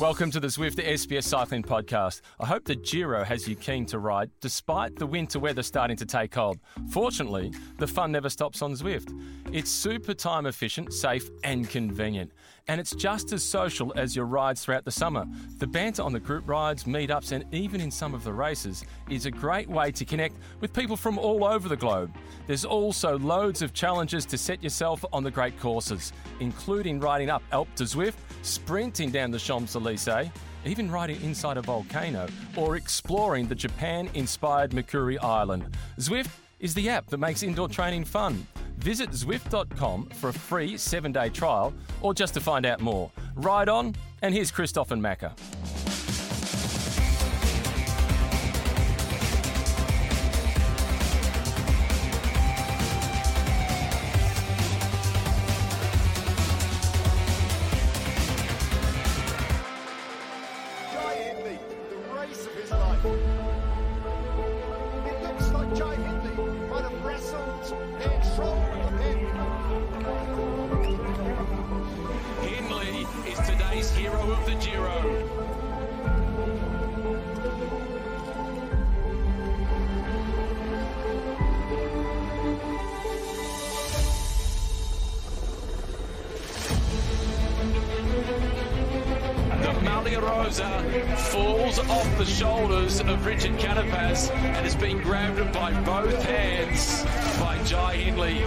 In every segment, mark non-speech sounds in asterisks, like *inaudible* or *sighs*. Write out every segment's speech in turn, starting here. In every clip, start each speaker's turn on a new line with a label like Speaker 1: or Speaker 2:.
Speaker 1: Welcome to the Zwift SBS Cycling Podcast. I hope the Giro has you keen to ride despite the winter weather starting to take hold. Fortunately, the fun never stops on Zwift. It's super time efficient, safe, and convenient. And it's just as social as your rides throughout the summer. The banter on the group rides, meetups, and even in some of the races is a great way to connect with people from all over the globe. There's also loads of challenges to set yourself on the great courses, including riding up Alpe Zwift, sprinting down the Champs Elysees, even riding inside a volcano, or exploring the Japan inspired Makuri Island. Zwift is the app that makes indoor training fun. Visit Zwift.com for a free seven day trial or just to find out more. Ride on, and here's Christophe and Macka.
Speaker 2: Jai Hindley, might have wrestled
Speaker 1: hero of the Giro. Rosa falls off the shoulders of Richard Carapaz and is being grabbed by both hands by Jai Hindley.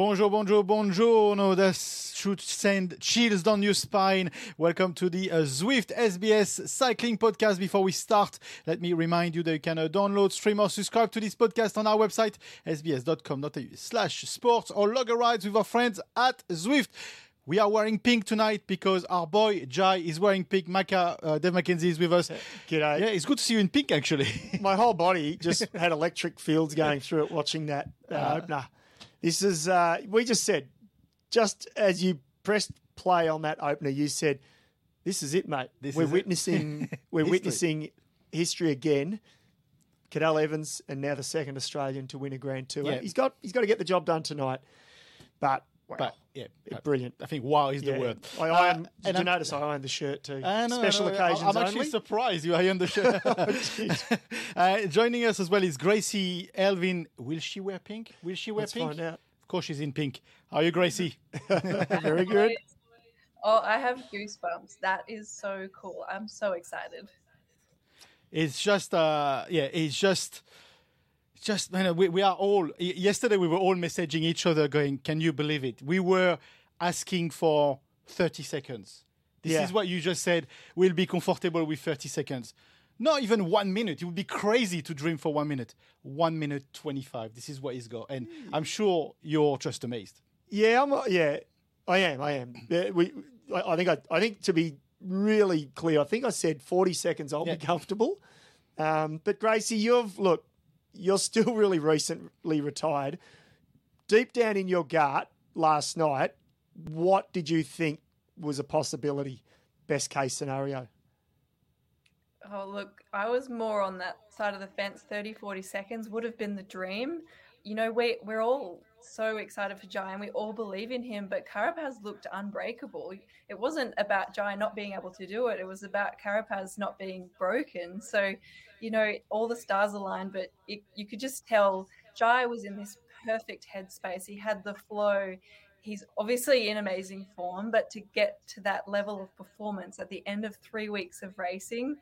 Speaker 3: Bonjour, bonjour, buongiorno. That should send chills down your spine. Welcome to the uh, Zwift SBS cycling podcast. Before we start, let me remind you that you can uh, download, stream, or subscribe to this podcast on our website, sbs.com.au slash sports, or log a ride with our friends at Zwift. We are wearing pink tonight because our boy Jai is wearing pink. Macka, uh, Dave McKenzie is with us. *laughs*
Speaker 4: G'day.
Speaker 3: Yeah, it's good to see you in pink, actually.
Speaker 4: My whole body *laughs* just had electric fields going through it watching that uh, opener. This is, uh, we just said, just as you pressed play on that opener, you said, this is it, mate.
Speaker 3: This
Speaker 4: we're witnessing, *laughs* we're
Speaker 3: History.
Speaker 4: witnessing history again. Cadel Evans and now the second Australian to win a Grand Tour.
Speaker 3: Yeah.
Speaker 4: He's got he's got to get the job done tonight. But, wow,
Speaker 3: but yeah,
Speaker 4: brilliant.
Speaker 3: I think wow is
Speaker 4: Yeah.
Speaker 3: the word.
Speaker 4: I
Speaker 3: Uh,
Speaker 4: did you
Speaker 3: I'm-
Speaker 4: notice I ironed the shirt too?
Speaker 3: I know,
Speaker 4: Special
Speaker 3: I know.
Speaker 4: occasions
Speaker 3: I'm actually
Speaker 4: only.
Speaker 3: surprised you are on the show. *laughs* *laughs* uh, joining us as well is Gracie Elvin. Will she wear pink? Will she wear
Speaker 4: Let's
Speaker 3: pink?
Speaker 4: find out.
Speaker 3: Of course, she's in pink. How are you, Gracie? *laughs*
Speaker 4: Very good.
Speaker 5: Oh, I have goosebumps. That is so cool. I'm so excited.
Speaker 3: It's just, uh, yeah, it's just, just, you know, we, we are all, yesterday we were all messaging each other going, can you believe it? We were asking for 30 seconds. This
Speaker 4: Yeah.
Speaker 3: is what you just said. We'll be comfortable with 30 seconds. Not even one minute. It would be crazy to dream for one minute. One minute 25. This is what he's got. And I'm sure you're just amazed.
Speaker 4: Yeah, I'm. Yeah, I am. I am. Yeah, we. I, I think. I, I think to be really clear, I think I said 40 seconds. I'll
Speaker 3: Yeah.
Speaker 4: be comfortable. Um, but Gracie, you've look. You're still *laughs* really recently retired. Deep down in your gut last night, what did you think was a possibility? Best case scenario.
Speaker 5: Oh, look, I was more on that side of the fence. 30, 40 seconds would have been the dream. You know, we, we're all so excited for Jai and we all believe in him, but Carapaz looked unbreakable. It wasn't about Jai not being able to do it, it was about Carapaz not being broken. So, you know, all the stars aligned, but it, you could just tell Jai was in this perfect headspace. He had the flow. He's obviously in amazing form, but to get to that level of performance at the end of three weeks of racing,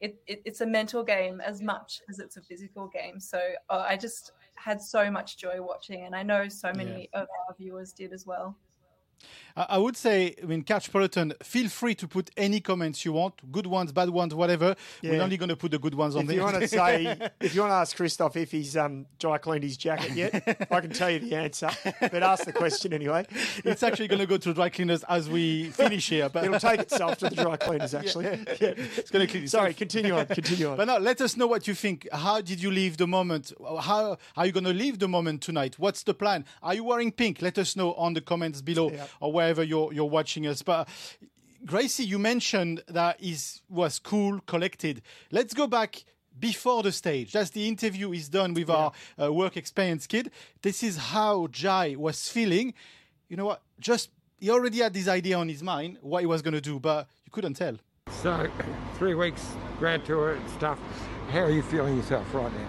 Speaker 5: it, it, it's a mental game as much as it's a physical game. So uh, I just had so much joy watching, and I know so many of our viewers did as well.
Speaker 3: I would say, I mean, Catch Peloton, feel free to put any comments you want, good ones, bad ones, whatever. We're only going to put the good ones on
Speaker 4: If
Speaker 3: there.
Speaker 4: you want to say, *laughs* if you want to ask Christophe if he's um, dry cleaned his jacket yet, I can tell you the answer. But ask the question anyway.
Speaker 3: it's actually going to go to dry cleaners as we finish here. But
Speaker 4: It'll take itself to the dry cleaners, actually. *laughs* Yeah.
Speaker 3: it's going to clean itself.
Speaker 4: Sorry, continue on. Continue on.
Speaker 3: But now, let us know what you think. How did you leave the moment? How are you going to leave the moment tonight? What's the plan? Are you wearing pink? Let us know on the comments below
Speaker 4: Yeah.
Speaker 3: Or wherever you're you're watching us. But Gracie, you mentioned that he was cool, collected. Let's go back before the stage. That's the interview is done with yeah. our uh, work experience kid. This is how Jai was feeling. You know what? Just he already had this idea on his mind what he was going to do, but you couldn't tell.
Speaker 6: So, three weeks Grand Tour and stuff. How are you feeling yourself right now?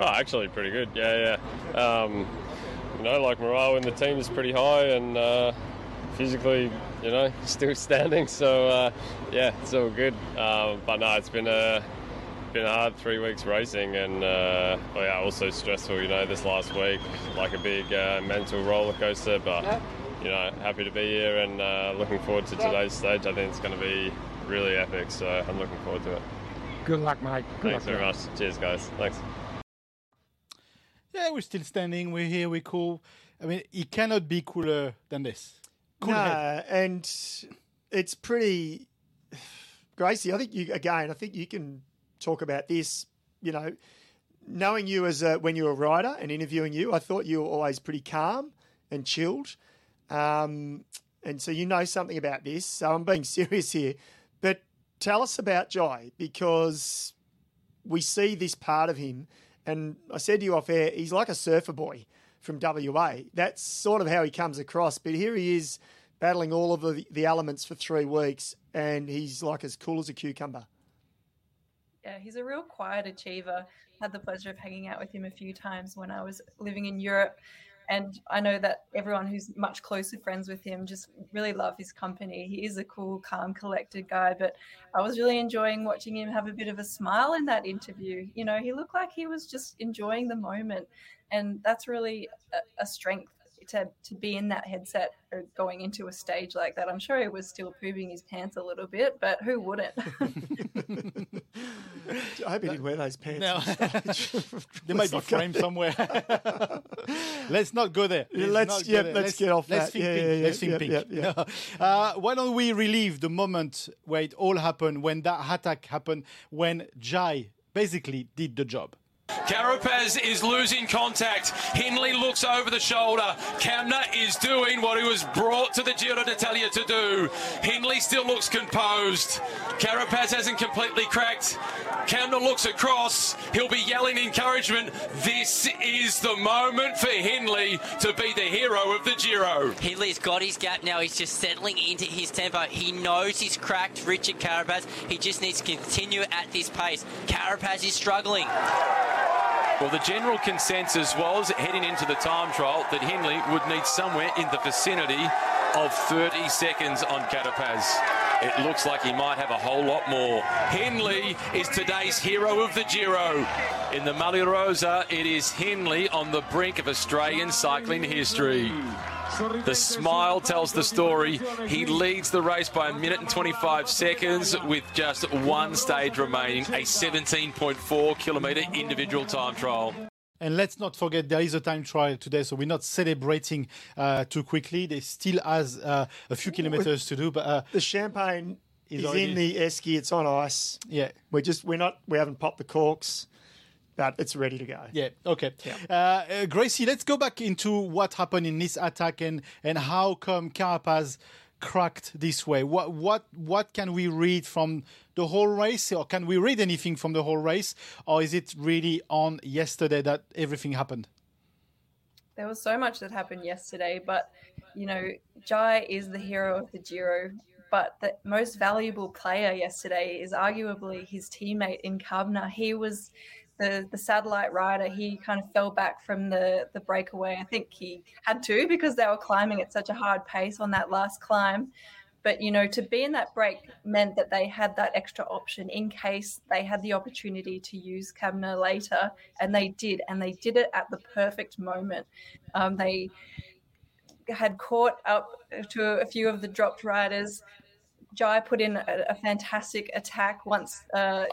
Speaker 7: Oh, actually, pretty good. Yeah, yeah. Um, you know, like morale in the team is pretty high, and uh, physically, you know, *laughs* still standing. So uh, yeah, it's all good. Um, but no, it's been a been a hard three weeks racing, and uh, well, yeah, also stressful. You know, this last week, like a big uh, mental roller coaster. But you know, happy to be here and uh, looking forward to today's stage. I think it's going to be really epic. So I'm looking forward to it.
Speaker 6: Good luck, mate. Good
Speaker 7: Thanks
Speaker 6: luck,
Speaker 7: very much. Cheers, guys. Thanks.
Speaker 3: Yeah, we're still standing. We're here. We're cool. I mean, he cannot be cooler than this.
Speaker 4: Cool no, head. and it's pretty. Gracie, I think you again. I think you can talk about this. You know, knowing you as a, when you were a writer and interviewing you, I thought you were always pretty calm and chilled. Um, and so you know something about this. So I'm being *laughs* serious here. But tell us about Jai because we see this part of him. And I said to you off air, he's like a surfer boy from WA. That's sort of how he comes across. But here he is battling all of the, the elements for three weeks, and he's like as cool as a cucumber.
Speaker 5: Yeah, he's a real quiet achiever. Had the pleasure of hanging out with him a few times when I was living in Europe. And I know that everyone who's much closer friends with him just really love his company. He is a cool, calm, collected guy, but I was really enjoying watching him have a bit of a smile in that interview. You know, he looked like he was just enjoying the moment and that's really a, a strength to, to be in that headset or going into a stage like that. I'm sure he was still pooping his pants a little bit, but who wouldn't? *laughs*
Speaker 4: I hope he didn't wear those pants.
Speaker 3: No. *laughs* they might be framed somewhere. *laughs* let's not go there.
Speaker 4: Let's, let's, yeah, let's, let's, get off
Speaker 3: let's
Speaker 4: that.
Speaker 3: Think
Speaker 4: yeah,
Speaker 3: pink.
Speaker 4: Yeah, yeah,
Speaker 3: let's think pink. Yeah, uh, why don't we relive the moment where it all happened, when that attack happened, when Jai basically did the job?
Speaker 8: Carapaz is losing contact. Hindley looks over the shoulder. Kämna is doing what he was brought to the Giro d'Italia to do. Hindley still looks composed. Carapaz hasn't completely cracked. Kämna looks across. He'll be yelling encouragement. This is the moment for Hindley to be the hero of the Giro.
Speaker 9: Hindley's got his gap now. He's just settling into his tempo. He knows he's cracked Richard Carapaz. He just needs to continue at this pace. Carapaz is struggling.
Speaker 8: Well, the general consensus was heading into the time trial that Hindley would need somewhere in the vicinity of 30 seconds on Carapaz. It looks like he might have a whole lot more. Hindley is today's hero of the Giro. In the Maglia Rosa, it is Hindley on the brink of Australian cycling history. The smile tells the story. He leads the race by a minute and 25 seconds with just one stage remaining, a 17.4 kilometre individual time trial.
Speaker 3: And let's not forget there is a time trial today, so we're not celebrating uh, too quickly. There still has uh, a few kilometers to do, but uh,
Speaker 4: the champagne is, is in the esky. It's on ice.
Speaker 3: Yeah,
Speaker 4: we're just we're not we haven't popped the corks but it's ready to go.
Speaker 3: Yeah. Okay. Yeah. Uh, uh, Gracie, let's go back into what happened in this attack and and how come Carapaz cracked this way. What what what can we read from the whole race, or can we read anything from the whole race, or is it really on yesterday that everything happened?
Speaker 5: There was so much that happened yesterday, but you know, Jai is the hero of the Giro. But the most valuable player yesterday is arguably his teammate in Kämna. He was the the satellite rider, he kind of fell back from the the breakaway. I think he had to because they were climbing at such a hard pace on that last climb. But you know, to be in that break meant that they had that extra option in case they had the opportunity to use Kämna later, and they did, and they did it at the perfect moment. Um, they had caught up to a few of the dropped riders. Jai put in a, a fantastic attack once uh,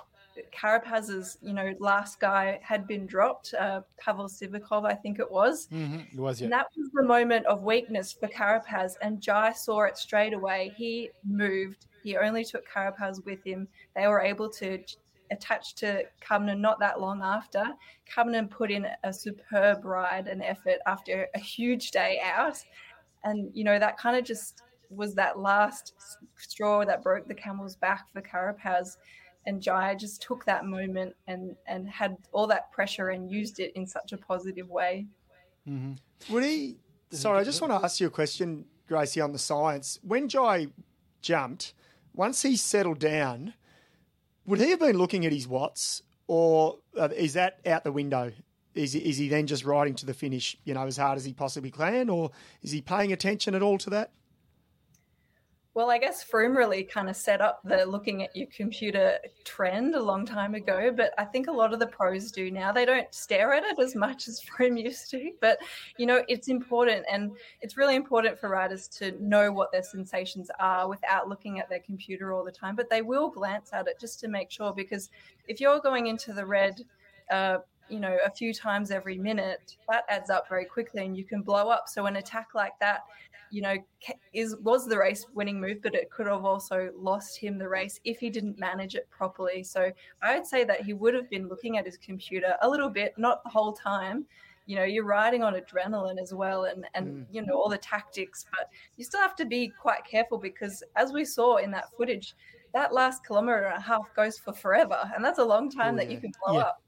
Speaker 5: Carapaz's, you know, last guy had been dropped, uh, Pavel Sivakov, I think it was.
Speaker 3: Mm-hmm. It was, yeah.
Speaker 5: And that was the moment of weakness for Carapaz, and Jai saw it straight away. He moved. He only took Carapaz with him. They were able to attach to Kämna not that long after. Kämna put in a superb ride and effort after a huge day out. And, you know, that kind of just was that last straw that broke the camel's back for Carapaz. And Jai just took that moment and, and had all that pressure and used it in such a positive way.
Speaker 4: Would he? Sorry, I just want to ask you a question, Gracie, on the science. When Jai jumped, once he settled down, would he have been looking at his watts, or uh, is that out the window? Is he, is he then just riding to the finish, you know, as hard as he possibly can, or is he paying attention at all to that?
Speaker 5: Well, I guess Froome really kind of set up the looking at your computer trend a long time ago, but I think a lot of the pros do now. They don't stare at it as much as *laughs* Froome used to, but you know, it's important and it's really important for riders to know what their sensations are without looking at their computer all the time, but they will glance at it just to make sure because if you're going into the red, uh, you know, a few times every minute, that adds up very quickly and you can blow up. So an attack like that, you know, is was the race winning move, but it could have also lost him the race if he didn't manage it properly. So I would say that he would have been looking at his computer a little bit, not the whole time. You know, you're riding on adrenaline as well, and and mm. you know all the tactics, but you still have to be quite careful because as we saw in that footage, that last kilometer and a half goes for forever, and that's a long time oh, that you can blow
Speaker 3: Yeah.
Speaker 5: up.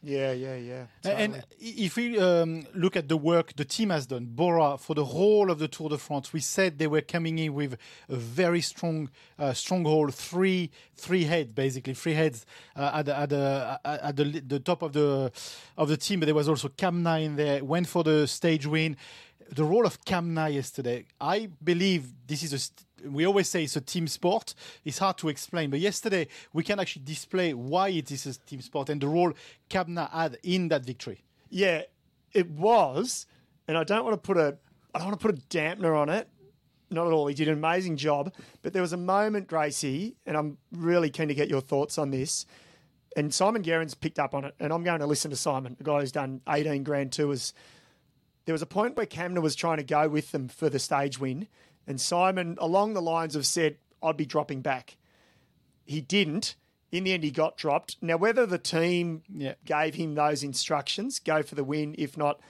Speaker 4: Yeah, yeah, yeah.
Speaker 3: And if we um, look at the work the team has done, Bora for the whole of the Tour de France, we said they were coming in with a very strong uh, stronghold, three three heads basically, three heads uh, at the, at, the, at the the top of the of the team. But there was also Kamna in there, went for the stage win. The role of Kamna yesterday, I believe this is a. St- we always say it's a team sport. It's hard to explain, but yesterday we can actually display why it is a team sport and the role Kamna had in that victory.
Speaker 4: Yeah, it was, and I don't want to put a I don't want to put a dampener on it. Not at all. He did an amazing job, but there was a moment, Gracie, and I'm really keen to get your thoughts on this. And Simon Gerrans picked up on it, and I'm going to listen to Simon, the guy who's done 18 Grand Tours. There was a point where Kämna was trying to go with them for the stage win, and Simon, along the lines of said, "I'd be dropping back." He didn't. In the end, he got dropped. Now, whether the team
Speaker 3: Yeah.
Speaker 4: gave him those instructions, go for the win. If not,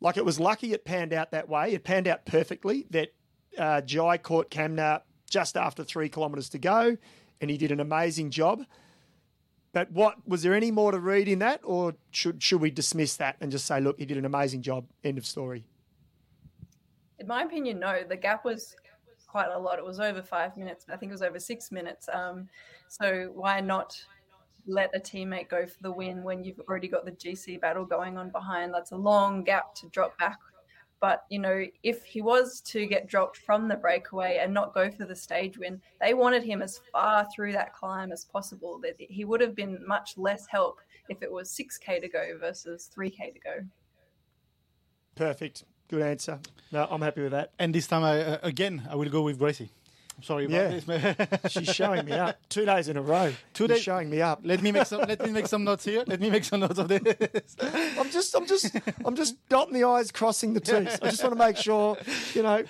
Speaker 4: like it was lucky it panned out that way. It panned out perfectly that uh, Jai caught Kamna just after three kilometres to go, and he did an amazing job. But what was there any more to read in that, or should should we dismiss that and just say, look, he did an amazing job? End of story.
Speaker 5: In my opinion, no. The gap was quite a lot. It was over five minutes. I think it was over six minutes. Um, so why not let a teammate go for the win when you've already got the GC battle going on behind? That's a long gap to drop back. But you know, if he was to get dropped from the breakaway and not go for the stage win, they wanted him as far through that climb as possible. That he would have been much less help if it was six k to go versus three k to go.
Speaker 4: Perfect. Good answer. No, I'm happy with that.
Speaker 3: And this time, I, uh, again, I will go with Gracie. I'm sorry about
Speaker 4: Yeah.
Speaker 3: this. *laughs*
Speaker 4: She's showing me up two days in a row.
Speaker 3: Two days-
Speaker 4: showing me up.
Speaker 3: let me make some. Let me *laughs* make some notes here. Let me make some notes of this.
Speaker 4: I'm just, I'm just, I'm just dotting the i's, crossing the t's. I just want to make sure, you know.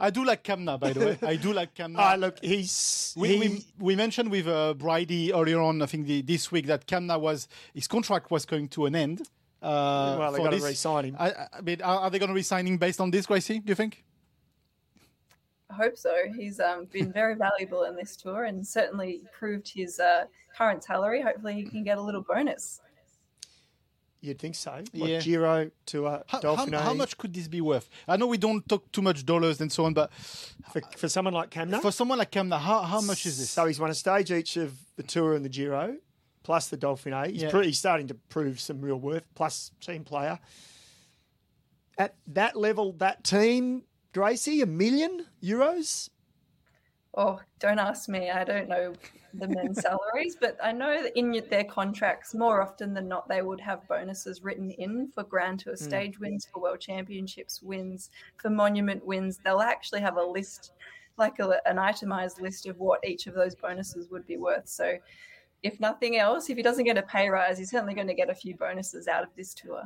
Speaker 3: I do like Kamna, by the way. *laughs* I do like Kamna.
Speaker 4: Ah, look, he's
Speaker 3: we,
Speaker 4: he,
Speaker 3: we, we mentioned with uh, Bridie earlier on, I think the, this week, that Kamna was his contract was going to an end. Uh,
Speaker 4: Well, they
Speaker 3: for
Speaker 4: gotta re-sign him.
Speaker 3: I, I mean, are, are they going to re-sign him based on this, Gracie? Do you think?
Speaker 5: I hope so. He's um, been very valuable in this tour and certainly proved his uh, current salary. Hopefully, he can get a little bonus.
Speaker 4: You'd think so. Like
Speaker 3: Yeah.
Speaker 4: Giro to uh,
Speaker 3: How, how, how much could this be worth? I know we don't talk too much dollars and so on, but
Speaker 4: for, for someone like Kämna?
Speaker 3: for someone like Kamna, how, how much is this?
Speaker 4: So he's won a stage each of the Tour and the Giro, plus the Dauphiné. He's
Speaker 3: Yeah.
Speaker 4: pretty he's starting to prove some real worth, plus team player. At that level, that team, Gracie, a million euros?
Speaker 5: Oh, don't ask me. I don't know the men's *laughs* salaries, but I know that in their contracts, more often than not, they would have bonuses written in for Grand Tour hmm. stage wins, for World Championships wins, for Monument wins. They'll actually have a list, like a, an itemized list of what each of those bonuses would be worth. So, if nothing else, if he doesn't get a pay rise, he's certainly going to get a few bonuses out of this tour.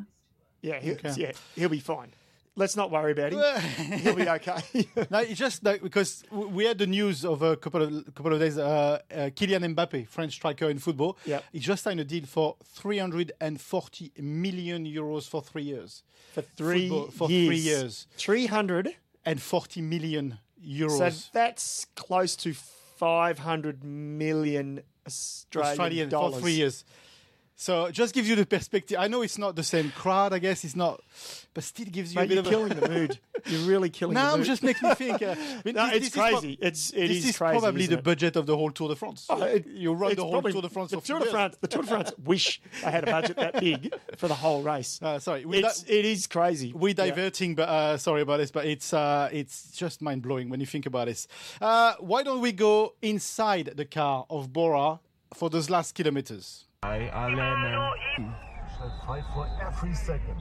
Speaker 4: Yeah, he'll,
Speaker 3: Okay.
Speaker 4: yeah, he'll be fine. Let's not worry about him. *laughs* he'll be okay. *laughs*
Speaker 3: No, it's just like because we had the news of a couple of couple of days. Uh, uh, Kylian Mbappe, French striker in football,
Speaker 4: Yep.
Speaker 3: he just signed a deal for 340 million euros for three years.
Speaker 4: for three
Speaker 3: Football- for
Speaker 4: years.
Speaker 3: three years.
Speaker 4: 300
Speaker 3: And 40 million euros.
Speaker 4: So that's close to 500 million Australian,
Speaker 3: Australian
Speaker 4: dollars.
Speaker 3: for three years. So it just gives you the perspective. I know it's not the same crowd, I guess it's not, but still gives you
Speaker 4: Mate,
Speaker 3: a bit
Speaker 4: you're
Speaker 3: of
Speaker 4: killing the mood. *laughs* You're really killing
Speaker 3: No,
Speaker 4: the mood.
Speaker 3: just making me think. Uh, *laughs* I mean,
Speaker 4: No,
Speaker 3: this-
Speaker 4: it's
Speaker 3: this is
Speaker 4: crazy. It's- it
Speaker 3: this
Speaker 4: is crazy,
Speaker 3: probably the
Speaker 4: it?
Speaker 3: budget of the whole Tour de France.
Speaker 4: Oh, it-
Speaker 3: you run the whole
Speaker 4: probably-
Speaker 3: Tour de France
Speaker 4: The Tour de. France. The Tour de France *laughs* wish they had a budget that big for the whole race.
Speaker 3: Uh, sorry, we
Speaker 4: it's, it is crazy.
Speaker 3: We're
Speaker 4: Yeah.
Speaker 3: diverting, but uh, sorry about this, but it's uh, it's just mind blowing when you think about this. Uh, why don't we go inside the car of Bora for those last kilometers?
Speaker 10: I, I man. Fight for every second.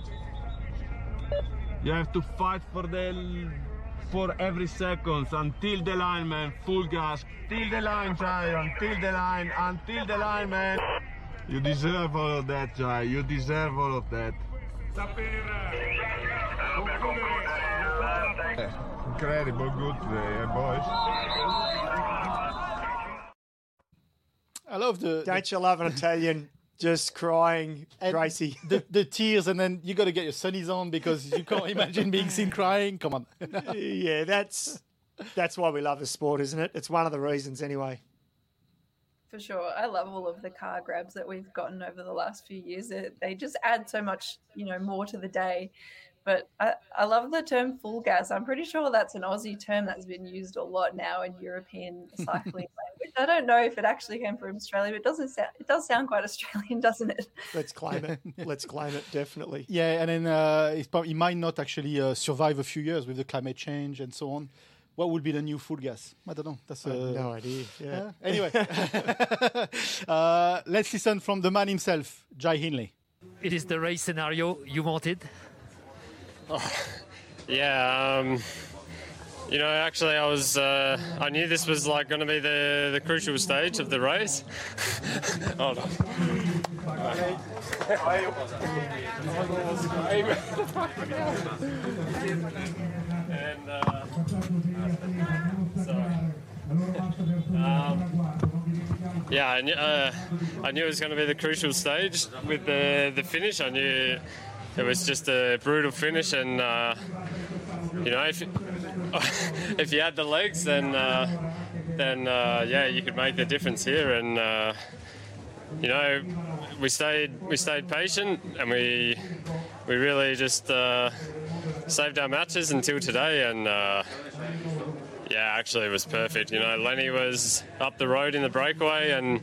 Speaker 10: You have to fight for the for every second until the line, man. Full gas. Till the line, Jai. Until the line. Until the line, man. You deserve all of that, Jai. You deserve all of that. Incredible good today, eh, boys.
Speaker 3: I love the
Speaker 4: Don't you love an Italian just crying,
Speaker 3: and
Speaker 4: Gracie?
Speaker 3: the, *laughs* the tears, and then you got to get your sunnies on because you can't *laughs* imagine being seen crying. Come on. *laughs*
Speaker 4: yeah, that's that's why we love the sport, isn't it? It's one of the reasons, anyway.
Speaker 5: For sure. I love all of the car grabs that we've gotten over the last few years. They, they just add so much, you know, more to the day. But I, I love the term full gas. I'm pretty sure that's an Aussie term that's been used a lot now in European cycling *laughs* language. I don't know if it actually came from Australia, but it doesn't sound it does sound quite Australian, *laughs* doesn't it?
Speaker 4: Let's claim it. *laughs* Let's claim it, definitely.
Speaker 3: Yeah, and then uh, it's prob- it might not actually uh, survive a few years with the climate change and so on. What would be the new full gas? I don't know. That's
Speaker 4: I have
Speaker 3: uh,
Speaker 4: no idea. Yeah.
Speaker 3: Uh, anyway, uh, let's listen from the man himself, Jai Hindley.
Speaker 11: It is the race scenario you wanted. *sighs*
Speaker 7: Yeah, um, you know, actually, I was, uh, I knew this was like going to be the, the crucial stage of the race. *laughs* Hold on. and, yeah, I knew, uh, I knew it was going to be the crucial stage with the the finish. I knew it was just a brutal finish, and uh, you know, if *laughs* if you had the legs, then uh, then uh, yeah, you could make the difference here. And uh, you know, we stayed we stayed patient, and we we really just uh, saved our matches until today, and. Uh, yeah, actually, it was perfect. You know, Lenny was up the road in the breakaway, and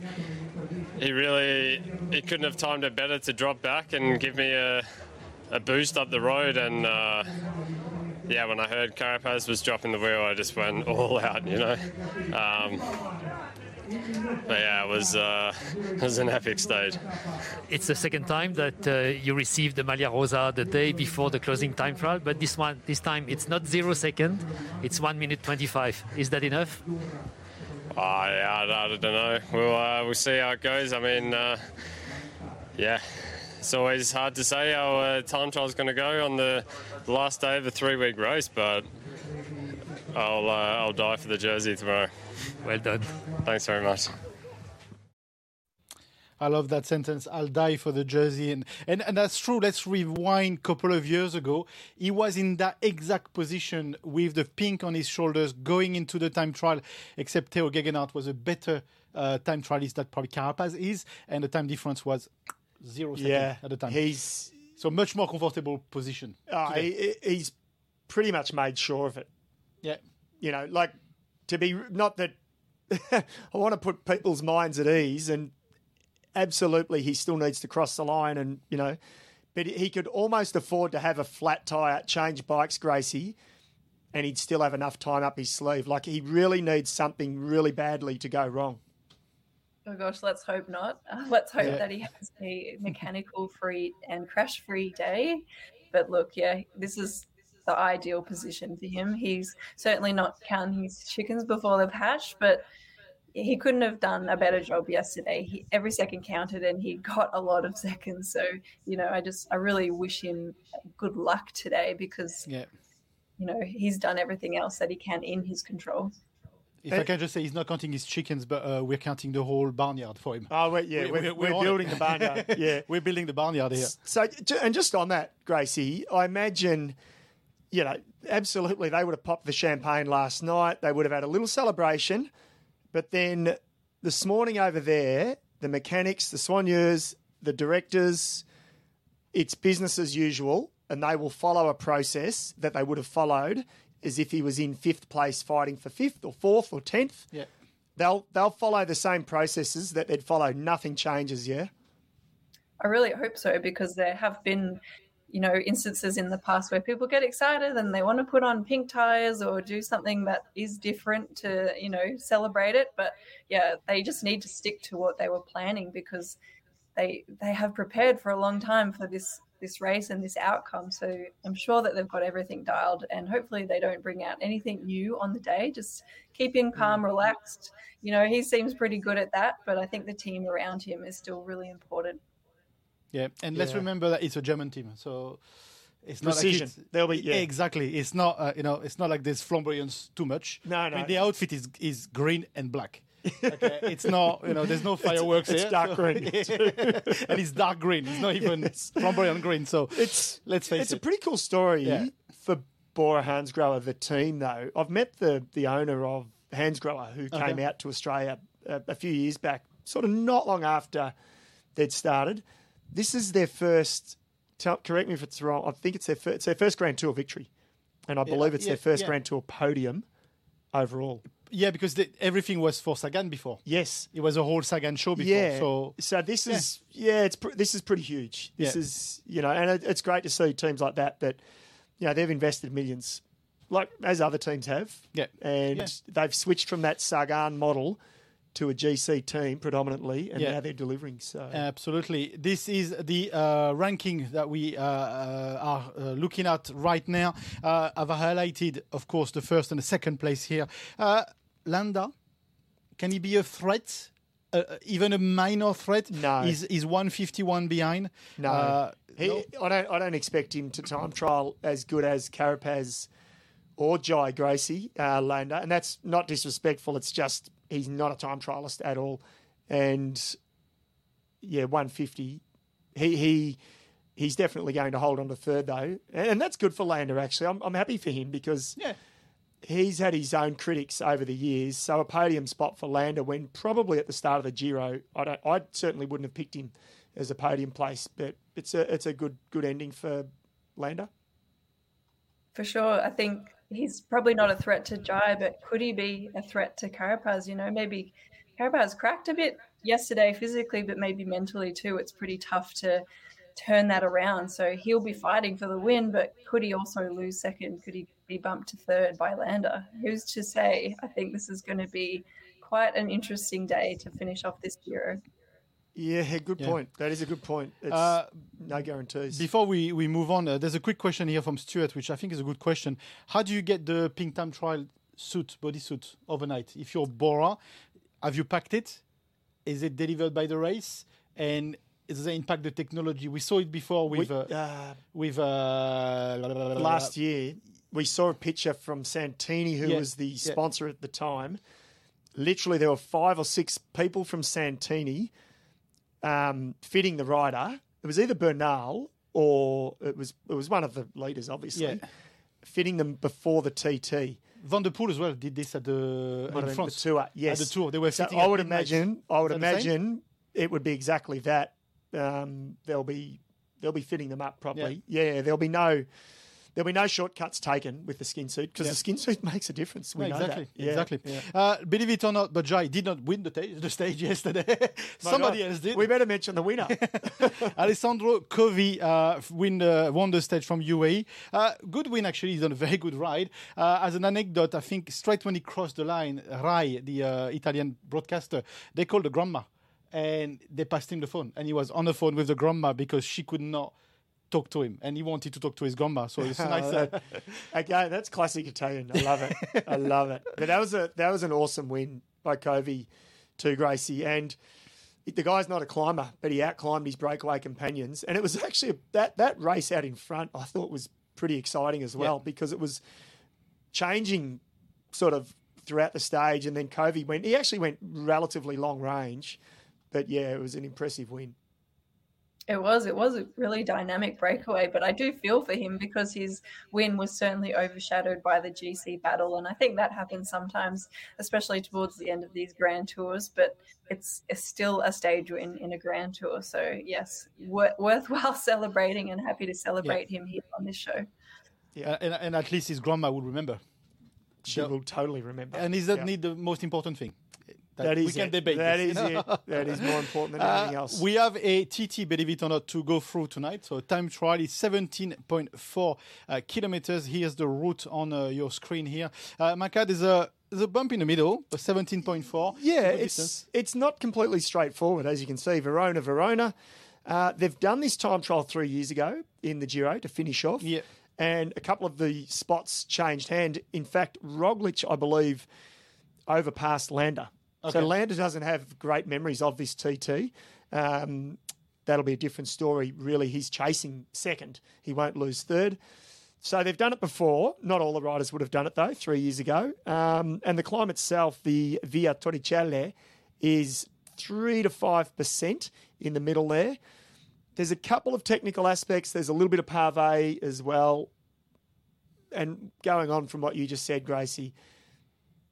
Speaker 7: he really he couldn't have timed it better to drop back and give me a, a boost up the road. And uh, yeah, when I heard Carapaz was dropping the wheel, I just went *laughs* all out. You know, um, but yeah, it was uh, *laughs* it was an epic stage.
Speaker 11: It's the second time that uh, you received the Maglia Rosa the day before the closing time trial, but this one, this time, it's not zero second, it's one minute twenty-five. Is that enough?
Speaker 7: Oh, yeah, I, I don't know. We'll uh, we'll see how it goes. I mean, uh, yeah, it's always hard to say how uh, time is going to go on the last day of a three-week race, but I'll uh, I'll die for the jersey tomorrow.
Speaker 11: Well done.
Speaker 7: Thanks very much.
Speaker 3: I love that sentence. I'll die for the jersey, and, and and that's true. Let's rewind a couple of years ago. He was in that exact position with the pink on his shoulders, going into the time trial. Except Tao Geoghegan Hart was a better uh, time trialist that probably Carapaz is, and the time difference was zero
Speaker 4: Yeah,
Speaker 3: at the time.
Speaker 4: he's
Speaker 3: so much more comfortable position.
Speaker 4: Ah,
Speaker 3: today.
Speaker 4: he, he's pretty much made sure of it.
Speaker 3: Yeah.
Speaker 4: You know, like to be not that *laughs* I want to put people's minds at ease, and absolutely he still needs to cross the line, and you know, but he could almost afford to have a flat tire, change bikes, Gracie, and he'd still have enough time up his sleeve. Like he really needs something really badly to go wrong.
Speaker 5: Oh gosh, let's hope not. Uh, *laughs* let's hope
Speaker 4: Yeah.
Speaker 5: that he has a mechanical free and crash free day. But look, yeah, this is the ideal position for him. He's certainly not counting his chickens before they've hatched, but he couldn't have done a better job yesterday. He, every second counted and he got a lot of *laughs* seconds. So, you know, I just, I really wish him good luck today because,
Speaker 3: Yeah.
Speaker 5: you know, he's done everything else that he can in his control.
Speaker 3: If I can just say, he's not counting his chickens, but uh, we're counting the whole barnyard for him.
Speaker 4: Oh, wait, yeah, we're, we're,
Speaker 3: on it.
Speaker 4: building the barnyard. *laughs* Yeah,
Speaker 3: we're building the barnyard here.
Speaker 4: So, and just on that, Gracie, I imagine you know, absolutely, they would have popped the champagne last night. They would have had a little celebration. But then this morning over there, the mechanics, the soigneurs, the directors, it's business as usual, and they will follow a process that they would have followed as if he was in fifth place fighting for fifth or fourth or tenth.
Speaker 3: Yeah.
Speaker 4: They'll they'll follow the same processes that they'd follow. Nothing changes, yeah.
Speaker 5: I really hope so because there have been, you know, instances in the past where people get excited and they want to put on pink tires or do something that is different to, you know, celebrate it. But yeah, they just need to stick to what they were planning because they they have prepared for a long time for this this race and this outcome. So I'm sure that they've got everything dialed and hopefully they don't bring out anything new on the day. Just keep him calm, relaxed. You know, he seems pretty good at that, but I think the team around him is still really important.
Speaker 3: Yeah, and let's remember that it's a German team, so it's not
Speaker 4: Precision.
Speaker 3: Like it's,
Speaker 4: They'll be- yeah.
Speaker 3: exactly. It's not uh, you know it's not like there's flamboyance too much.
Speaker 4: No,
Speaker 3: I
Speaker 4: no.
Speaker 3: mean, the outfit is is green and black. Okay, it's not you know there's no fireworks
Speaker 4: it's
Speaker 3: here.
Speaker 4: dark
Speaker 3: so-
Speaker 4: green. *laughs*
Speaker 3: and it's dark green. It's not even flamboyant green. So
Speaker 4: It's
Speaker 3: let's face
Speaker 4: it's
Speaker 3: it.
Speaker 4: It's a pretty cool story
Speaker 3: Yeah.
Speaker 4: for Bora Hansgrohe, the team, though. I've met the the owner of Hansgrohe, who came
Speaker 3: Okay.
Speaker 4: out to Australia a, a few years back, sort of not long after they'd started. This is their first. Tell, correct me if it's wrong. I think it's their first, it's their first Grand Tour victory, and I believe it's
Speaker 3: yeah,
Speaker 4: their first
Speaker 3: yeah.
Speaker 4: Grand Tour podium overall.
Speaker 3: Yeah, because everything was for Sagan before.
Speaker 4: Yes,
Speaker 3: It was a whole Sagan show before.
Speaker 4: Yeah.
Speaker 3: So
Speaker 4: this is yeah, it's pr- this is pretty huge. This
Speaker 3: Yeah.
Speaker 4: is you know, and it, it's great to see teams like that that you know they've invested millions, like as other teams have.
Speaker 3: Yeah.
Speaker 4: and
Speaker 3: Yeah.
Speaker 4: they've switched from that Sagan model to a GC team predominantly, and
Speaker 3: Yeah.
Speaker 4: now they're delivering. So
Speaker 3: Absolutely. This is the uh, ranking that we uh, uh, are uh, looking at right now. Uh, I've highlighted, of course, the first and the second place here. Uh, Landa, can he be a threat? Even a minor threat?
Speaker 4: No.
Speaker 3: He's, he's 151 behind.
Speaker 4: no,
Speaker 3: Uh,
Speaker 4: he,
Speaker 3: no.
Speaker 4: I don't I don't expect him to time trial as good as Carapaz or Jai Gracie uh, Landa, and that's not disrespectful. It's just he's not a time trialist at all, and yeah, 150. He he he's definitely going to hold on to third though, and, and that's good for Landa. Actually, I'm I'm happy for him because
Speaker 3: Yeah.
Speaker 4: he's had his own critics over the years. So a podium spot for Landa when probably at the start of the Giro, I don't I certainly wouldn't have picked him as a podium place, but it's a it's a good good ending for Landa.
Speaker 5: For sure. I think he's probably not a threat to Jai, but could he be a threat to Carapaz? You know, maybe Carapaz cracked a bit yesterday physically, but maybe mentally too. It's pretty tough to turn that around. So he'll be fighting for the win, but could he also lose second? Could he be bumped to third by Landa? Who's to say? I think this is going to be quite an interesting day to finish off this Giro.
Speaker 4: Yeah, good
Speaker 3: Yeah.
Speaker 4: point. That is a good point. It's
Speaker 3: Uh,
Speaker 4: no guarantees.
Speaker 3: Before we, we move on, uh, there's a quick question here from Stuart, which I think is a good question. How do you get the pink time trial suit, bodysuit, overnight? If you're Bora, have you packed it? Is it delivered by the race? And does it impact the technology? We saw it before with
Speaker 4: We-
Speaker 3: uh,
Speaker 4: uh,
Speaker 3: with uh,
Speaker 4: last year, we saw a picture from Santini, who
Speaker 3: Yeah,
Speaker 4: was the
Speaker 3: yeah.
Speaker 4: sponsor at the time. Literally, there were five or six people from Santini um, fitting the rider. It was either Bernal or it was it was one of the leaders, obviously,
Speaker 3: Yeah.
Speaker 4: fitting them before the TT.
Speaker 3: Van der Poel as well did this at the, in France.
Speaker 4: the tour. Yes,
Speaker 3: At the tour, they were
Speaker 4: So I would imagine. I would
Speaker 3: Is that the same?
Speaker 4: imagine it would be exactly that. Um, they'll be they'll be fitting them up properly. Yeah. there'll be no there'll be no shortcuts taken with the skin suit because
Speaker 3: Yeah.
Speaker 4: the skin suit *laughs* makes a difference. We
Speaker 3: Yeah,
Speaker 4: know
Speaker 3: exactly,
Speaker 4: that. Yeah,
Speaker 3: exactly.
Speaker 4: yeah.
Speaker 3: Uh, believe it or not, but Jai did not win the, ta- the stage *laughs* yesterday. Somebody
Speaker 4: God,
Speaker 3: else did.
Speaker 4: We better mention the winner. *laughs*
Speaker 3: Alessandro Covi uh, win the, won the stage from UAE. Uh, good win, actually. He's on a very good ride. Uh, as an anecdote, I think straight when he crossed the line, Rai, the uh, Italian broadcaster, they called the grandma and they passed him the phone. And he was on the phone with the grandma because she could not talk to him and he wanted to talk to his grandma. So it's nice.
Speaker 4: Okay, *laughs* that's classic Italian. I love it. I love it. But that was a that was an awesome win by Covi to Gracie, and the guy's not a climber, but he outclimbed his breakaway companions, and it was actually that that race out in front. I thought was pretty exciting as well because it was changing sort of throughout the stage, and then Covi went. He actually went relatively long range, but yeah, it was an impressive win.
Speaker 5: It was. It was a really dynamic breakaway, but I do feel for him because his win was certainly overshadowed by the GC battle, and I think that happens sometimes, especially towards the end of these Grand Tours. But it's, it's still a stage win in a Grand Tour, so yes, wor- worthwhile *laughs* celebrating, and happy to celebrate him here on this show.
Speaker 3: Uh, and, and at least his grandma will remember.
Speaker 4: She
Speaker 3: The-
Speaker 4: will totally remember.
Speaker 3: And is that
Speaker 4: Yeah.
Speaker 3: need the most important thing?
Speaker 4: That
Speaker 3: we can
Speaker 4: it.
Speaker 3: debate.
Speaker 4: That is it. *laughs* That is more important than
Speaker 3: Uh,
Speaker 4: anything else.
Speaker 3: We have a TT, believe it or not, to go through tonight. So time trial is 17.4 uh, kilometers. Here's the route on uh, your screen here. Uh, Macka, there's a there's a bump in the middle, a 17.4.
Speaker 4: Yeah, it's
Speaker 3: distance.
Speaker 4: it's not completely straightforward, as you can see. Verona, Verona. Uh, they've done this time trial three years ago in the Giro to finish off.
Speaker 3: Yeah.
Speaker 4: And a couple of the spots changed hand. In fact, Roglic, I believe, overpassed Landa. So
Speaker 3: Okay.
Speaker 4: Landa doesn't have great memories of this TT. Um, that'll be a different story. Really, he's chasing second. He won't lose third. So they've done it before. Not all the riders would have done it though, three years ago. Um, and the climb itself, the Via Torricelle, is three to five percent in the middle there. There's a couple of technical aspects. There's a little bit of pave as well. And going on from what you just said, Gracie,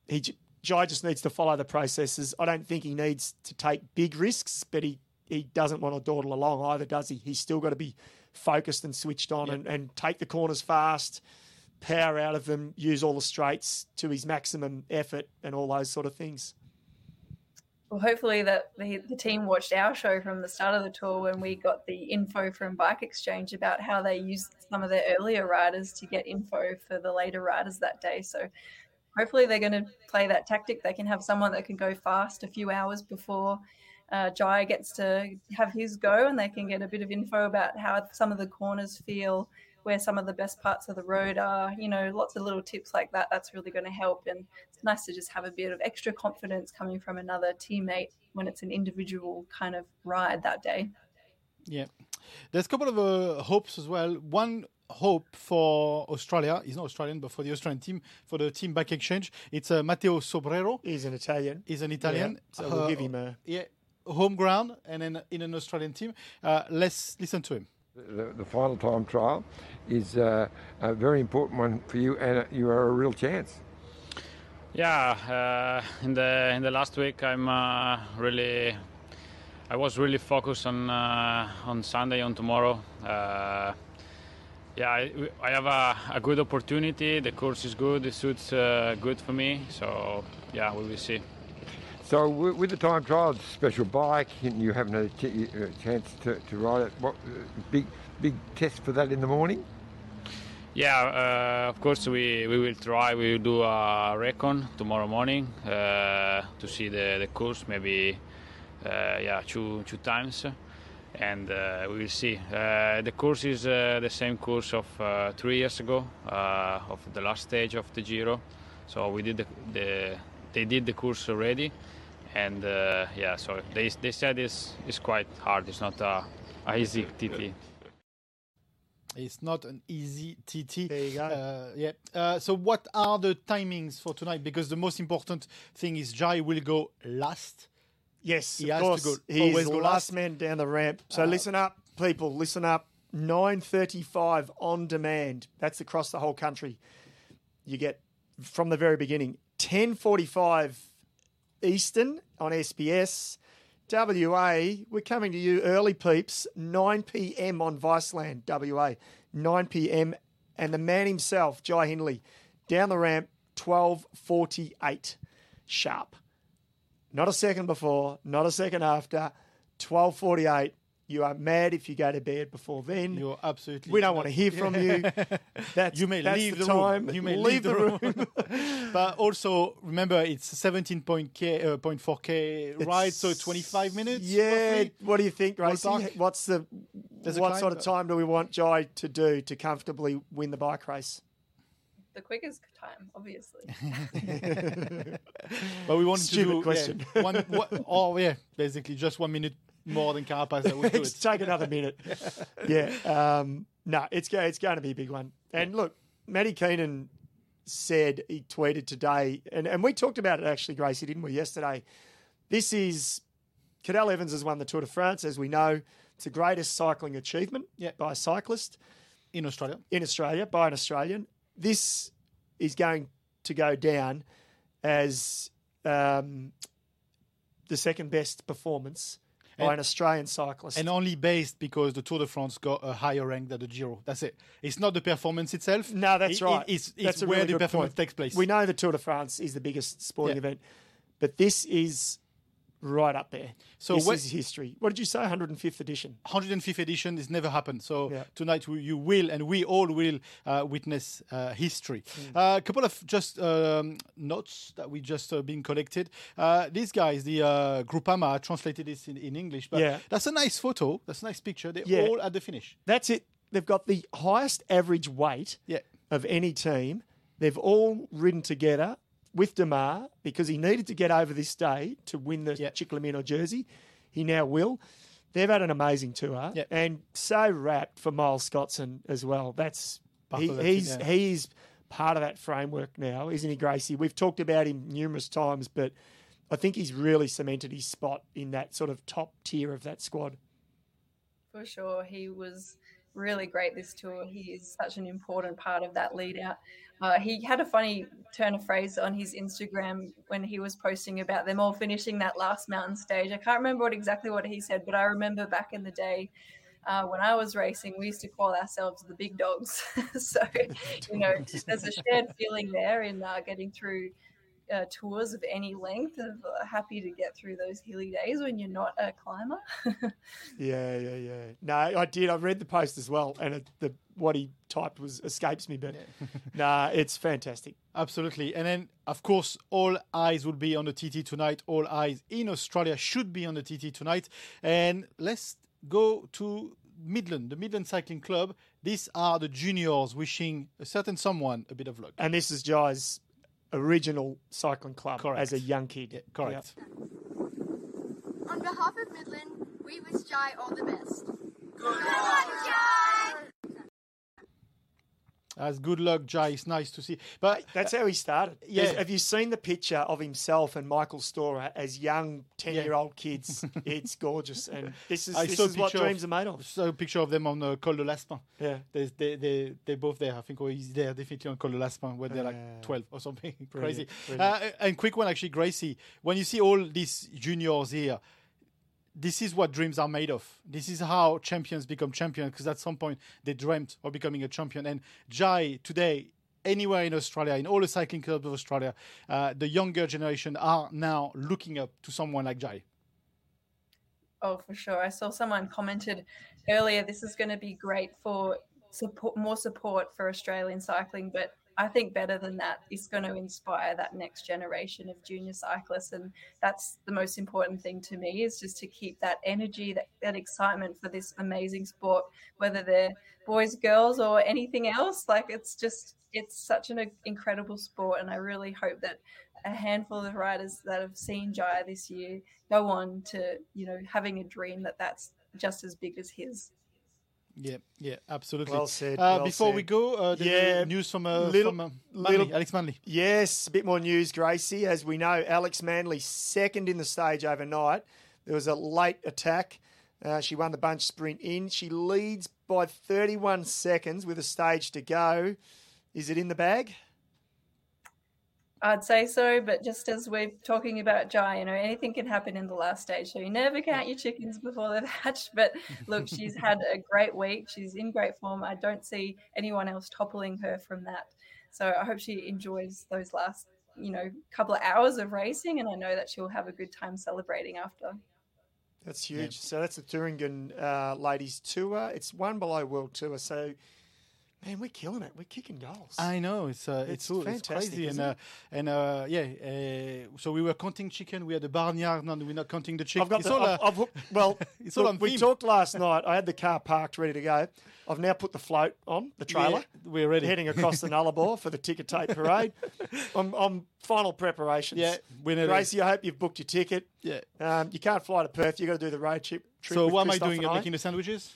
Speaker 4: he Jai just needs to follow the processes. I don't think he needs to take big risks, but he, he doesn't want to dawdle along either, does he? He's still got to be focused and switched on and, and take the corners fast, power out of them, use all the straights to his maximum effort and all those sort of things.
Speaker 5: Well, hopefully that the, the team watched our show from the start of the tour when we got the info from Bike Exchange about how they used some of their earlier riders to get info for the later riders that day. So hopefully they're going to play that tactic. They can have someone that can go fast a few hours before uh, Jai gets to have his go, and they can get a bit of info about how some of the corners feel, where some of the best parts of the road are. You know, lots of little tips like that. That's really going to help, and it's nice to just have a bit of extra confidence coming from another teammate when it's an individual kind of ride that day.
Speaker 3: Yeah. There's a couple of uh, hopes as well. One hope for Australia, he's not Australian, but for the Australian team, for the team Bike Exchange, it's uh, Matteo Sobrero.
Speaker 4: He's an Italian.
Speaker 3: He's an Italian.
Speaker 4: Yeah, so we'll give him a-
Speaker 3: Yeah, home ground and then in an Australian team. Uh, let's listen to him.
Speaker 6: The, the final time trial is uh, a very important one for you, and uh, you are a real chance.
Speaker 12: Yeah, uh, in the in the last week, I'm uh, really, I was really focused on uh, on Sunday, on tomorrow. Yeah, I, I have a, a good opportunity. The course is good. It suits uh, good for me. So yeah, we will see.
Speaker 6: So with, the time trial, it's a special bike, and you haven't had a uh, chance to, to ride it. What uh, big big test for that in the morning?
Speaker 12: Yeah, uh, of course we, we will try. We will do a recon tomorrow morning uh, to see the, the course, maybe uh, yeah two two times, and uh, we will see. Uh, the course is uh, the same course of uh, three years ago, uh, of the last stage of the Giro. So we did the, the they did the course already, and uh, yeah, so they they said it's it's quite hard. It's not a, a easy TT.
Speaker 3: It's not an easy TT.
Speaker 4: There you go.
Speaker 3: Uh, yeah. Uh, so, what are the timings for tonight? Because the most important thing is Jai will go last.
Speaker 4: Yes,
Speaker 3: He
Speaker 4: of
Speaker 3: has to
Speaker 4: course.
Speaker 3: go-
Speaker 4: He's the
Speaker 3: go
Speaker 4: last.
Speaker 3: Uh,
Speaker 4: man down the ramp. So listen up, people. Listen up. 9.35 on demand. That's across the whole country. You get from the very beginning. 10.45 Eastern on SBS. WA, we're coming to you early, peeps. 9 p.m. on Viceland, WA. 9 p.m. And the man himself, Jai Hindley, down the ramp, 12.48 sharp. Not a second before, not a second after. 12.48. You are mad if you go to bed before then.
Speaker 3: You're absolutely.
Speaker 4: We don't want to hear *laughs* from you. That's,
Speaker 3: you may
Speaker 4: that's
Speaker 3: leave
Speaker 4: the,
Speaker 3: the,
Speaker 4: time.
Speaker 3: room. You may
Speaker 4: leave, the room. *laughs*
Speaker 3: but also remember, it's 17.4 uh, 0.4k ride, so 25 minutes.
Speaker 4: Yeah.
Speaker 3: roughly.
Speaker 4: What do you think, Gracie? What's the
Speaker 3: There's
Speaker 4: what
Speaker 3: climb,
Speaker 4: sort of time do we want Jai to do to comfortably win the bike race?
Speaker 5: The quickest time, obviously. *laughs*
Speaker 3: But we wanted
Speaker 4: Stupid
Speaker 3: to do
Speaker 4: question.
Speaker 3: Yeah, *laughs* one, one, oh yeah, basically just one minute more than Carapaz. That would do it.
Speaker 4: take another minute. *laughs* yeah. Um, no, it's it's going to be a big one. And look, Matty Keenan said he tweeted today, and, and we talked about it actually, Gracie, didn't we, yesterday? This is Cadel Evans has won the Tour de France, as we know. It's the greatest cycling achievement by a cyclist
Speaker 3: in Australia.
Speaker 4: In Australia, by an Australian. This is going to go down as um, the second best performance by
Speaker 3: And-
Speaker 4: an Australian cyclist.
Speaker 3: And only based because the Tour de France got a higher rank than the Giro. That's it. It's not the performance itself.
Speaker 4: No, that's
Speaker 3: It-
Speaker 4: right.
Speaker 3: it- it's it's
Speaker 4: that's
Speaker 3: where
Speaker 4: really
Speaker 3: the performance
Speaker 4: point.
Speaker 3: takes place.
Speaker 4: We know the Tour de France is the biggest sporting
Speaker 3: Yeah.
Speaker 4: event, but this is right up there.
Speaker 3: So
Speaker 4: this
Speaker 3: what-
Speaker 4: is history. What did you say? 105th edition.
Speaker 3: 105th edition has never happened. So
Speaker 4: Yeah.
Speaker 3: tonight we, you will, and we all will uh, witness uh, history.
Speaker 4: Hmm.
Speaker 3: Uh, a couple of just um, notes that we just uh, been collected. Uh, these guys, the uh, Groupama, translated this in, in English, but
Speaker 4: Yeah.
Speaker 3: that's a nice photo. That's a nice picture. They're
Speaker 4: Yeah.
Speaker 3: all at the finish.
Speaker 4: That's it. They've got the highest average weight of any team. They've all ridden together with Démare because he needed to get over this day to win the ciclamino jersey. He now will. They've had an amazing tour and so wrapped for Miles Scotson as well. That's he, he's
Speaker 3: yeah.
Speaker 4: he's part of that framework now, isn't he, Gracie? We've talked about him numerous times, but I think he's really cemented his spot in that sort of top tier of that squad.
Speaker 5: For sure, he was really great this tour. He is such an important part of that lead out. Uh, he had a funny turn of phrase on his Instagram when he was posting about them all finishing that last mountain stage. I can't remember what exactly what he said, but I remember back in the day uh, when I was racing, we used to call ourselves the big dogs. *laughs* so, you know, there's a shared feeling there in uh, getting through uh, tours of any length of uh, happy to get through those hilly days when you're not a climber. *laughs*
Speaker 4: Yeah, yeah, yeah. No, I did. I read the post as well, and it, the what he typed was escapes me, but *laughs* nah, it's fantastic.
Speaker 3: Absolutely. And then, of course, all eyes will be on the TT tonight. All eyes in Australia should be on the TT tonight. And let's go to Midland, the Midland Cycling Club. These are the juniors wishing a certain someone a bit of luck.
Speaker 4: And this is Jai's original cycling club
Speaker 3: Correct.
Speaker 4: as a young kid.
Speaker 3: correct.
Speaker 13: On behalf of Midland, we wish Jai all the best. Good luck, Jai!
Speaker 3: As good luck, Jai. It's nice to see. But
Speaker 4: That's how he started.
Speaker 3: Yeah.
Speaker 4: Have you seen the picture of himself and Michael Storer as young ten-year-old kids? *laughs* it's gorgeous, and this is
Speaker 3: I
Speaker 4: this is what dreams
Speaker 3: of,
Speaker 4: are made of.
Speaker 3: saw a picture of them on uh, Col de l'Aspin.
Speaker 4: Yeah.
Speaker 3: They, they, they, they're both there. I think oh, he's there definitely on Col de l'Aspin when they're like 12 or something *laughs* crazy.
Speaker 4: brilliant.
Speaker 3: Uh, and quick one, actually, Gracie. When you see all these juniors here, this is what dreams are made of. This is how champions become champions because at some point they dreamt of becoming a champion. And Jai, today, anywhere in Australia, in all the cycling clubs of Australia, uh, the younger generation are now looking up to someone like Jai.
Speaker 5: Oh, for sure. I saw someone commented earlier. This is going to be great for support, more support for Australian cycling, but I think better than that, it's going to inspire that next generation of junior cyclists, and that's the most important thing to me is just to keep that energy, that, that excitement for this amazing sport, whether they're boys, girls, or anything else. Like it's just, it's such an incredible sport, and I really hope that a handful of riders that have seen Jaya this year go on to, you know, having a dream that that's just as big as his.
Speaker 3: Yeah, yeah, absolutely.
Speaker 4: Well said,
Speaker 3: Uh,
Speaker 4: well
Speaker 3: before we go, uh,
Speaker 4: Yeah,
Speaker 3: news from, uh,
Speaker 4: little-
Speaker 3: from uh,
Speaker 4: little-
Speaker 3: Alex Manly.
Speaker 4: Yes, a bit more news, Gracie. As we know, Alex Manly second in the stage overnight. There was a late attack. Uh, she won the bunch sprint in. She leads by 31 seconds with a stage to go. Is it in the bag?
Speaker 5: I'd say so, but just as we're talking about Jai, you know, anything can happen in the last stage. So you never count your chickens before they've *laughs* hatched. But look, she's had a great week. She's in great form. I don't see anyone else toppling her from that. So I hope she enjoys those last, you know, couple of hours of racing, and I know that she'll have a good time celebrating after.
Speaker 4: That's huge. So that's the Thuringen uh, Ladies Tour. It's one below World Tour. So, man, we're killing it. We're kicking goals.
Speaker 3: I know it's uh,
Speaker 4: It's
Speaker 3: it's, all- it's
Speaker 4: fantastic,
Speaker 3: crazy and uh, and uh, yeah. Uh, so we were counting chicken. We had the barnyard. and we're not counting the chicken.
Speaker 4: I've got
Speaker 3: it's
Speaker 4: the,
Speaker 3: all, uh,
Speaker 4: I've, I've, well, *laughs*
Speaker 3: it's all
Speaker 4: look, we
Speaker 3: theme.
Speaker 4: talked last night. I had the car parked ready to go. I've now put the float on the trailer.
Speaker 3: Yeah, we're ready.
Speaker 4: Heading across the Nullarbor for the ticker tape parade. *laughs* I'm, I'm final preparations.
Speaker 3: Yeah,
Speaker 4: Gracie, I hope you've booked your ticket.
Speaker 3: Yeah.
Speaker 4: Um, you can't fly to Perth. You've got to do the road trip. trip
Speaker 3: So what am I doing? Making the sandwiches?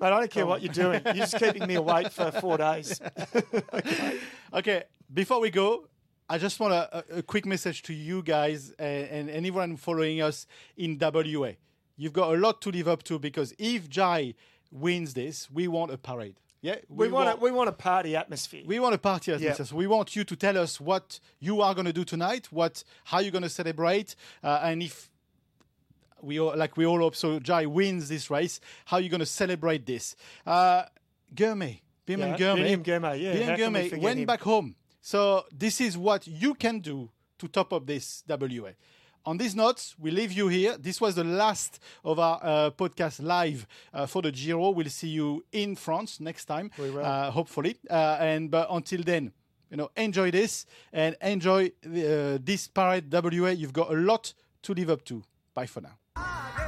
Speaker 4: Mate, I don't care what you're doing. You're just keeping me awake for four days. *laughs*
Speaker 3: okay. okay. Before we go, I just want a, a, quick message to you guys and, and anyone following us in WA. You've got a lot to live up to because if Jai wins this, we want a parade. Yeah,
Speaker 4: We, want a, we want a party atmosphere.
Speaker 3: we want a party. Mr. So we want you to tell us what you are going to do tonight, what how you're going to celebrate, uh, and if we all, like we all hope so Jai wins this race, how are you're going to celebrate this. Uh, Gourmet, Bim
Speaker 4: Yeah, William Gourmet, yeah,
Speaker 3: Bim
Speaker 4: how
Speaker 3: and
Speaker 4: can we
Speaker 3: Gourmet
Speaker 4: forget
Speaker 3: went
Speaker 4: him?
Speaker 3: back home. So this is what you can do to top up this WA. On these notes, we leave you here. This was the last of our uh, podcast live uh, for the Giro. We'll see you in France next time, uh, hopefully. Uh, and but until then, you know, enjoy this and enjoy the, uh, this parade WA. You've got a lot to live up to. Bye for now.
Speaker 1: Ah,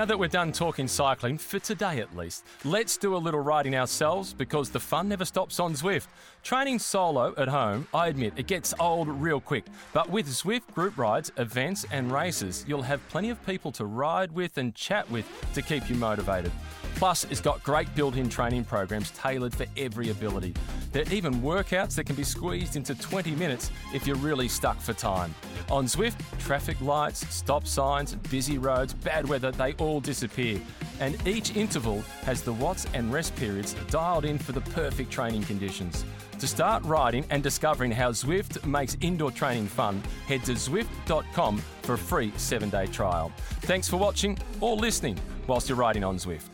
Speaker 1: Now that we're done talking cycling, for today at least, let's do a little riding ourselves because the fun never stops on Zwift. Training solo at home, I admit, it gets old real quick. But with Zwift group rides, events, and races, you'll have plenty of people to ride with and chat with to keep you motivated. Plus, it's got great built in training programs tailored for every ability. There are even workouts that can be squeezed into 20 minutes if you're really stuck for time. On Zwift, traffic lights, stop signs, busy roads, bad weather, they all disappear. And each interval has the watts and rest periods dialed in for the perfect training conditions. To start riding and discovering how Zwift makes indoor training fun, head to Zwift.com for a free seven day trial. Thanks for watching or listening whilst you're riding on Zwift.